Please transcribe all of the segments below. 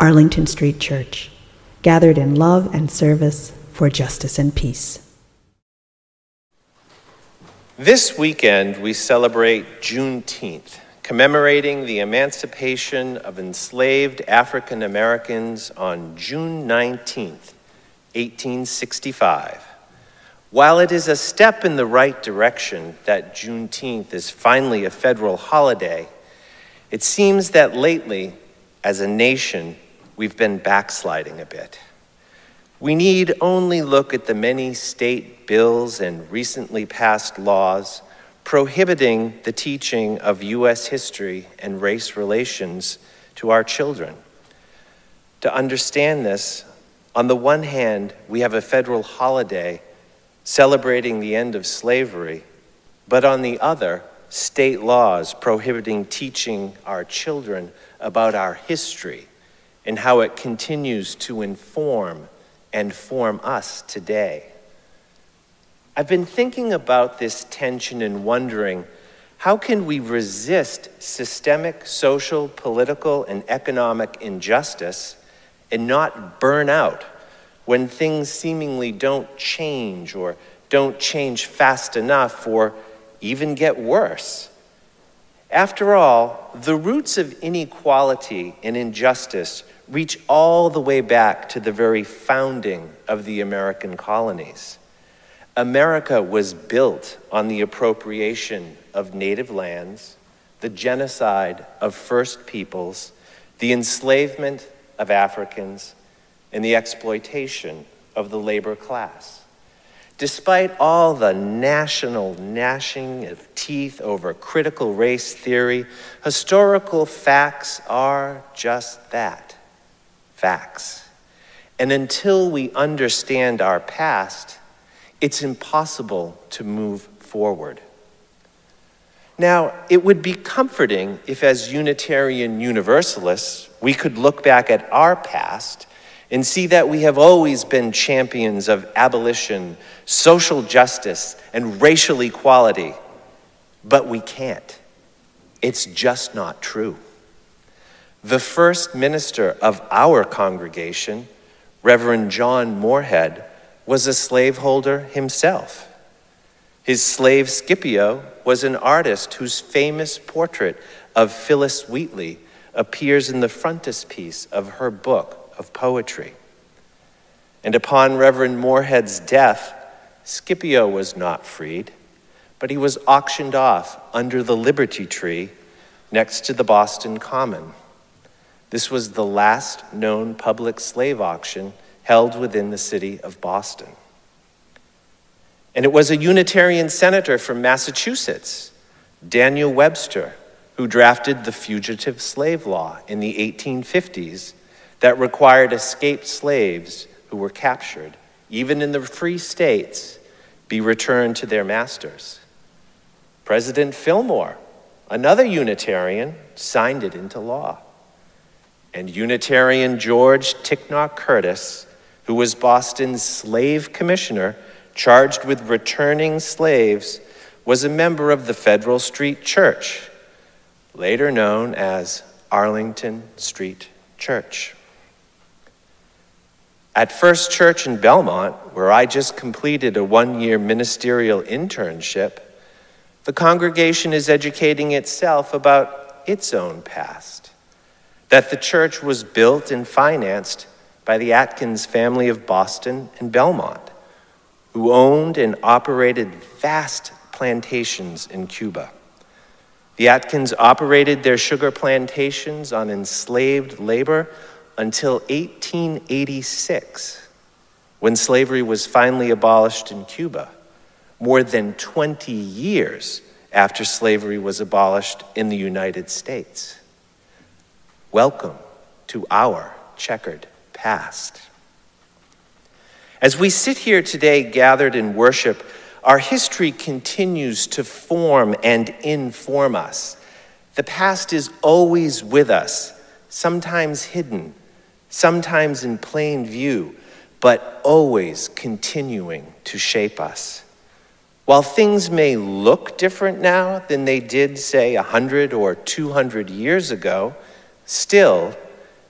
Arlington Street Church, gathered in love and service for justice and peace. This weekend, we celebrate Juneteenth, commemorating the emancipation of enslaved African Americans on June 19, 1865. While it is a step in the right direction that Juneteenth is finally a federal holiday, it seems that lately, as a nation, we've been backsliding a bit. We need only look at the many state bills and recently passed laws prohibiting the teaching of U.S. history and race relations to our children. To understand this, on the one hand, we have a federal holiday celebrating the end of slavery, but on the other, state laws prohibiting teaching our children about our history and how it continues to inform and form us today. I've been thinking about this tension and wondering how can we resist systemic social, political, and economic injustice and not burn out when things seemingly don't change or don't change fast enough or even get worse? After all, the roots of inequality and injustice reach all the way back to the very founding of the American colonies. America was built on the appropriation of native lands, the genocide of First Peoples, the enslavement of Africans, and the exploitation of the labor class. Despite all the national gnashing of teeth over critical race theory, historical facts are just that facts. And until we understand our past, it's impossible to move forward. Now, it would be comforting if, as Unitarian Universalists, we could look back at our past and see that we have always been champions of abolition, social justice, and racial equality. But we can't. It's just not true. The first minister of our congregation, Reverend John Moorhead, was a slaveholder himself. His slave Scipio was an artist whose famous portrait of Phillis Wheatley appears in the frontispiece of her book, of poetry. And upon Reverend Moorhead's death, Scipio was not freed, but he was auctioned off under the Liberty Tree next to the Boston Common. This was the last known public slave auction held within the city of Boston. And it was a Unitarian senator from Massachusetts, Daniel Webster, who drafted the Fugitive Slave Law in the 1850s that required escaped slaves who were captured, even in the free states, be returned to their masters. President Fillmore, another Unitarian, signed it into law. And Unitarian George Ticknor Curtis, who was Boston's slave commissioner charged with returning slaves, was a member of the Federal Street Church, later known as Arlington Street Church. At First Church in Belmont, where I just completed a one year ministerial internship, the congregation is educating itself about its own past. That the church was built and financed by the Atkins family of Boston and Belmont, who owned and operated vast plantations in Cuba. The Atkins operated their sugar plantations on enslaved labor until 1886, when slavery was finally abolished in Cuba, more than 20 years after slavery was abolished in the United States. Welcome to our checkered past. As we sit here today gathered in worship, our history continues to form and inform us. The past is always with us, sometimes hidden, sometimes in plain view, but always continuing to shape us. While things may look different now than they did, say, 100 or 200 years ago, still,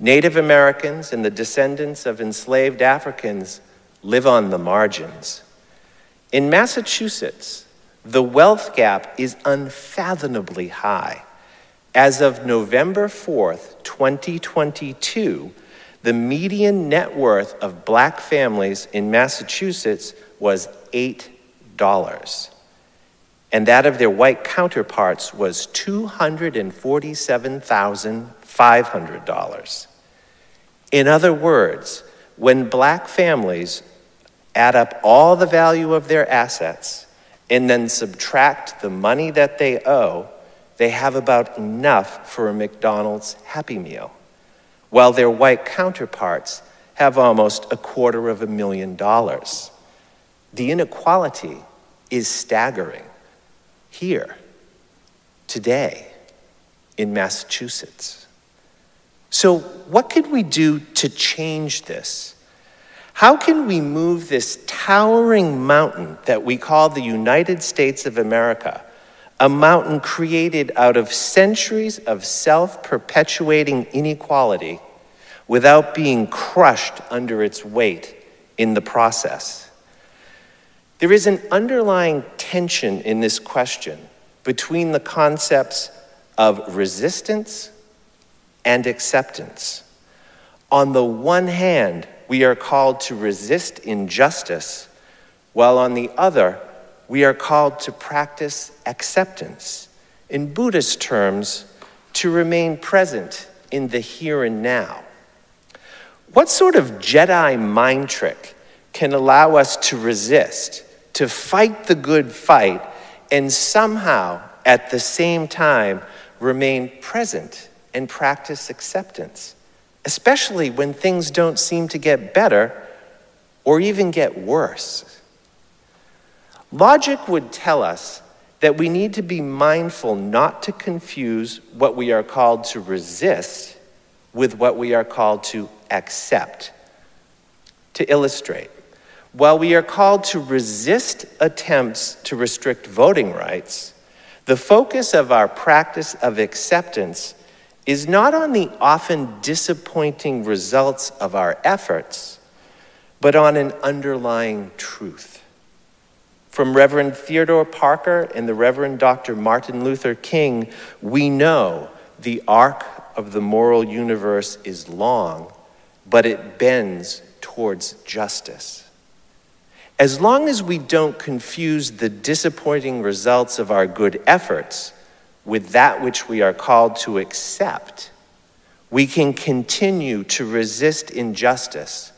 Native Americans and the descendants of enslaved Africans live on the margins. In Massachusetts, the wealth gap is unfathomably high. As of November 4th, 2022, the median net worth of black families in Massachusetts was $8, and that of their white counterparts was $247,500. In other words, when black families add up all the value of their assets, and then subtract the money that they owe, they have about enough for a McDonald's Happy Meal, while their white counterparts have almost a quarter of a million dollars. The inequality is staggering here, today, in Massachusetts. So, what could we do to change this? How can we move this towering mountain that we call the United States of America, a mountain created out of centuries of self perpetuating inequality, without being crushed under its weight in the process? There is an underlying tension in this question between the concepts of resistance and acceptance. On the one hand, we are called to resist injustice, while on the other, we are called to practice acceptance. In Buddhist terms, to remain present in the here and now. What sort of Jedi mind trick can allow us to resist, to fight the good fight, and somehow at the same time remain present and practice acceptance? especially when things don't seem to get better or even get worse. Logic would tell us that we need to be mindful not to confuse what we are called to resist with what we are called to accept. To illustrate, while we are called to resist attempts to restrict voting rights, the focus of our practice of acceptance is not on the often disappointing results of our efforts, but on an underlying truth. From Reverend Theodore Parker and the Reverend Dr. Martin Luther King, we know the arc of the moral universe is long, but it bends towards justice. As long as we don't confuse the disappointing results of our good efforts with that which we are called to accept, we can continue to resist injustice,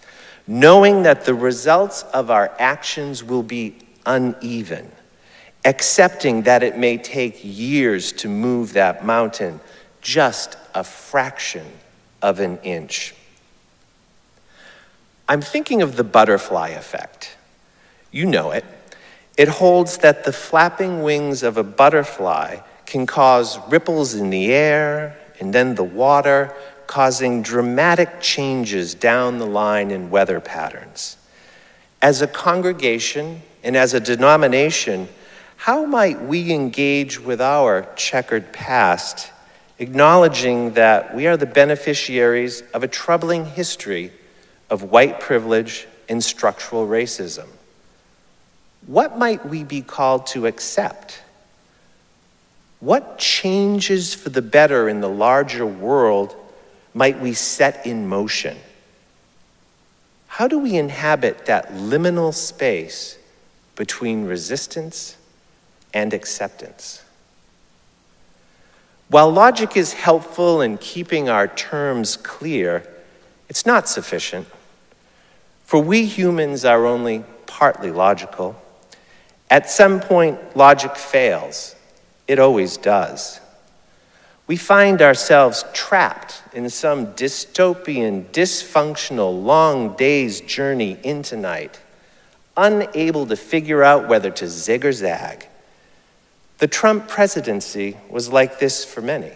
knowing that the results of our actions will be uneven, accepting that it may take years to move that mountain just a fraction of an inch. I'm thinking of the butterfly effect. You know it. It holds that the flapping wings of a butterfly can cause ripples in the air and then the water, causing dramatic changes down the line in weather patterns. As a congregation and as a denomination, how might we engage with our checkered past, acknowledging that we are the beneficiaries of a troubling history of white privilege and structural racism? What might we be called to accept? What changes for the better in the larger world might we set in motion? How do we inhabit that liminal space between resistance and acceptance? While logic is helpful in keeping our terms clear, it's not sufficient. For we humans are only partly logical. At some point, logic fails it always does. we find ourselves trapped in some dystopian, dysfunctional, long day's journey into night, unable to figure out whether to zig or zag. The Trump presidency was like this for many,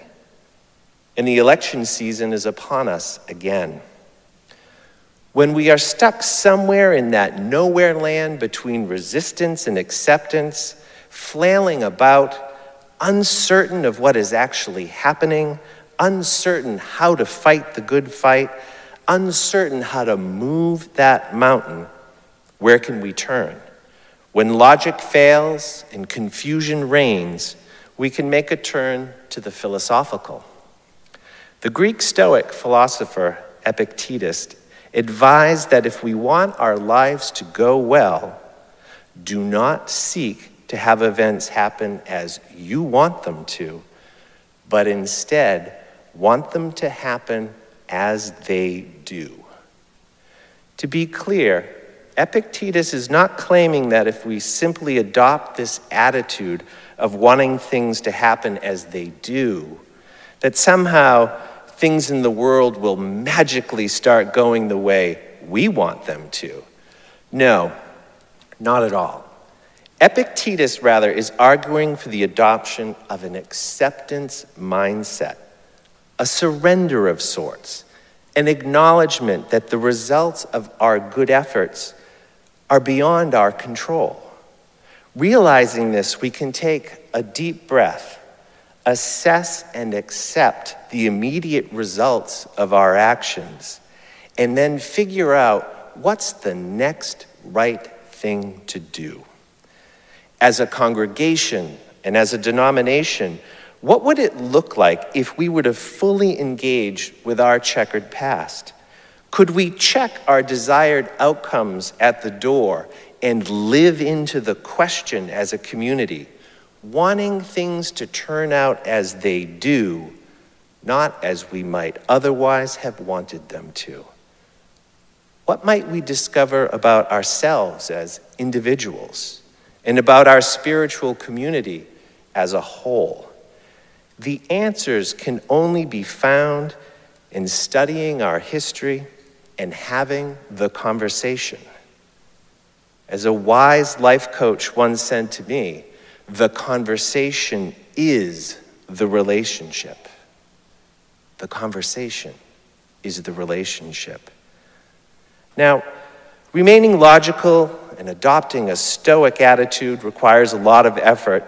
and the election season is upon us again. When we are stuck somewhere in that nowhere land between resistance and acceptance, flailing about, uncertain of what is actually happening, uncertain how to fight the good fight, uncertain how to move that mountain, where can we turn? When logic fails and confusion reigns, we can make a turn to the philosophical. The Greek Stoic philosopher Epictetus advised that if we want our lives to go well, do not seek to have events happen as you want them to, but instead want them to happen as they do. To be clear, Epictetus is not claiming that if we simply adopt this attitude of wanting things to happen as they do, that somehow things in the world will magically start going the way we want them to. No, not at all. Epictetus, rather, is arguing for the adoption of an acceptance mindset, a surrender of sorts, an acknowledgement that the results of our good efforts are beyond our control. Realizing this, we can take a deep breath, assess and accept the immediate results of our actions, and then figure out what's the next right thing to do as a congregation and as a denomination, what would it look like if we were to fully engage with our checkered past? Could we check our desired outcomes at the door and live into the question as a community, wanting things to turn out as they do, not as we might otherwise have wanted them to? What might we discover about ourselves as individuals? and about our spiritual community as a whole. The answers can only be found in studying our history and having the conversation. As a wise life coach once said to me, the conversation is the relationship. The conversation is the relationship. Now, remaining logical and adopting a stoic attitude requires a lot of effort,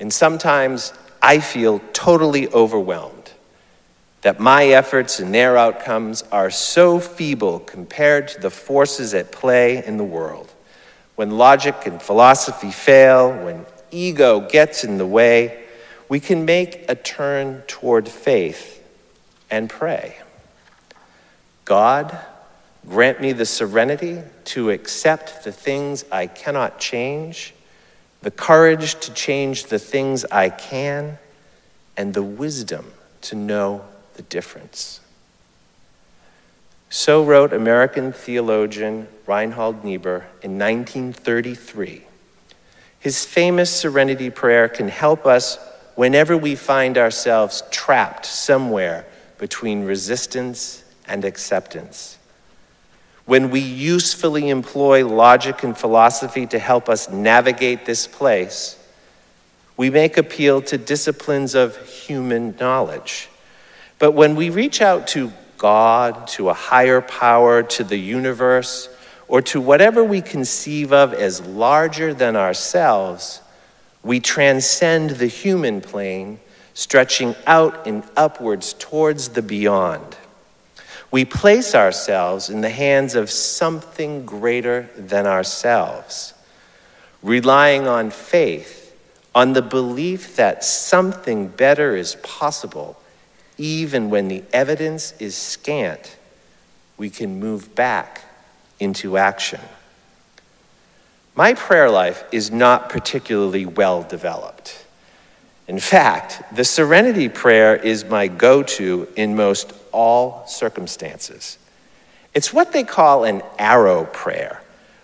and sometimes I feel totally overwhelmed that my efforts and their outcomes are so feeble compared to the forces at play in the world. When logic and philosophy fail, when ego gets in the way, we can make a turn toward faith and pray. God, Grant me the serenity to accept the things I cannot change, the courage to change the things I can, and the wisdom to know the difference. So wrote American theologian Reinhold Niebuhr in 1933. His famous serenity prayer can help us whenever we find ourselves trapped somewhere between resistance and acceptance when we usefully employ logic and philosophy to help us navigate this place, we make appeal to disciplines of human knowledge. But when we reach out to God, to a higher power, to the universe, or to whatever we conceive of as larger than ourselves, we transcend the human plane, stretching out and upwards towards the beyond. We place ourselves in the hands of something greater than ourselves, relying on faith, on the belief that something better is possible, even when the evidence is scant, we can move back into action. My prayer life is not particularly well developed. In fact, the serenity prayer is my go to in most all circumstances. It's what they call an arrow prayer,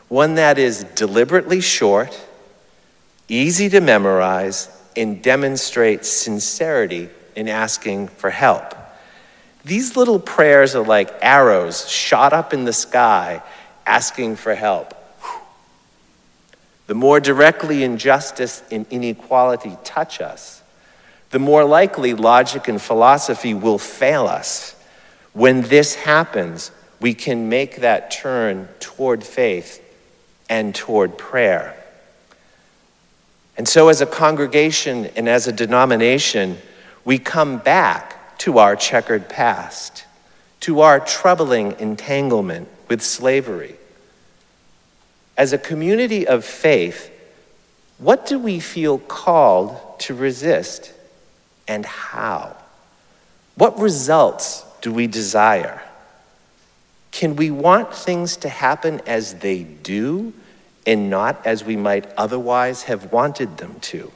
one that is deliberately short, easy to memorize, and demonstrates sincerity in asking for help. These little prayers are like arrows shot up in the sky asking for help. The more directly injustice and inequality touch us, the more likely logic and philosophy will fail us. When this happens, we can make that turn toward faith and toward prayer. And so, as a congregation and as a denomination, we come back to our checkered past, to our troubling entanglement with slavery. As a community of faith, what do we feel called to resist and how? What results do we desire? Can we want things to happen as they do and not as we might otherwise have wanted them to?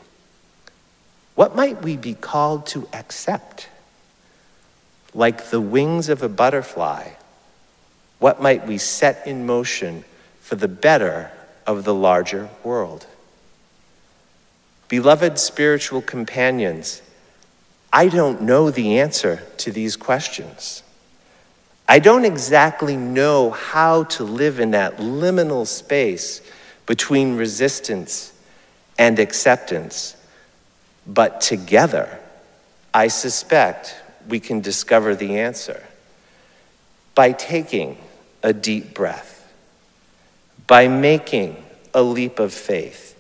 What might we be called to accept? Like the wings of a butterfly, what might we set in motion for the better of the larger world? Beloved spiritual companions, I don't know the answer to these questions. I don't exactly know how to live in that liminal space between resistance and acceptance, but together, I suspect we can discover the answer by taking a deep breath, by making a leap of faith,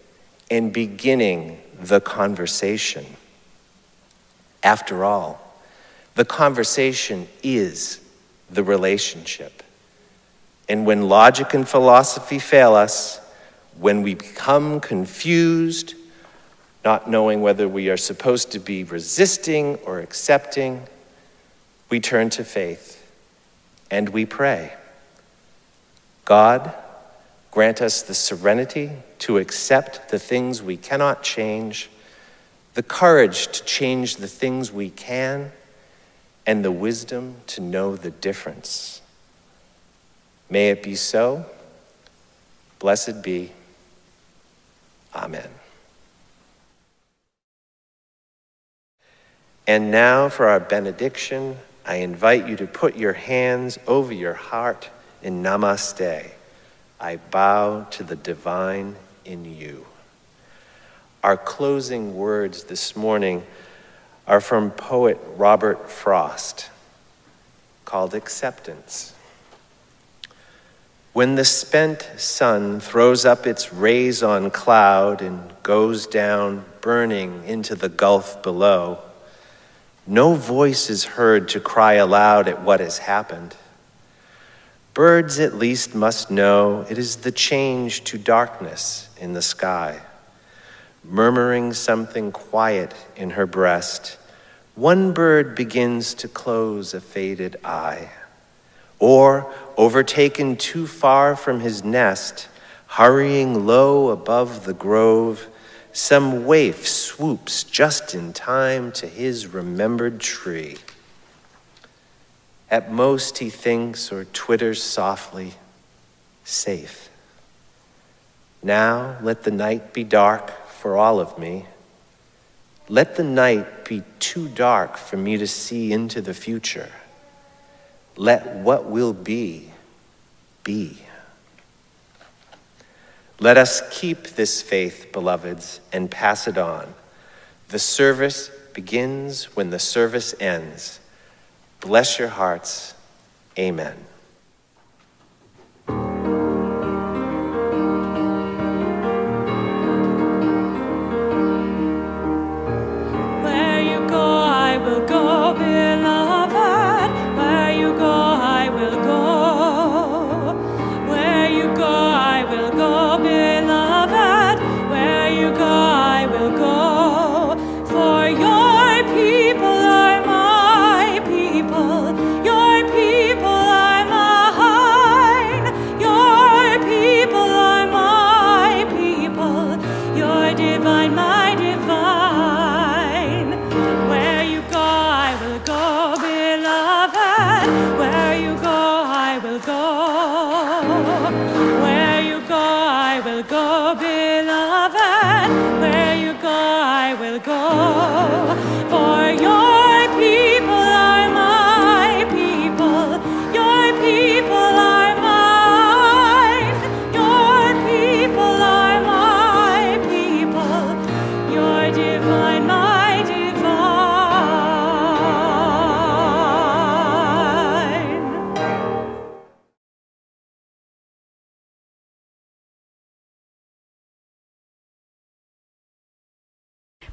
and beginning the conversation. After all, the conversation is the relationship. And when logic and philosophy fail us, when we become confused, not knowing whether we are supposed to be resisting or accepting, we turn to faith and we pray. God, grant us the serenity to accept the things we cannot change, the courage to change the things we can and the wisdom to know the difference. May it be so. Blessed be. Amen. And now for our benediction, I invite you to put your hands over your heart in namaste. I bow to the divine in you. Our closing words this morning are from poet Robert Frost called Acceptance. When the spent sun throws up its rays on cloud and goes down burning into the gulf below, no voice is heard to cry aloud at what has happened. Birds at least must know it is the change to darkness in the sky murmuring something quiet in her breast, one bird begins to close a faded eye. Or, overtaken too far from his nest, hurrying low above the grove, some waif swoops just in time to his remembered tree. At most, he thinks or twitters softly, safe. Now let the night be dark for all of me. Let the night be too dark for me to see into the future. Let what will be, be. Let us keep this faith, beloveds, and pass it on. The service begins when the service ends. Bless your hearts. Amen.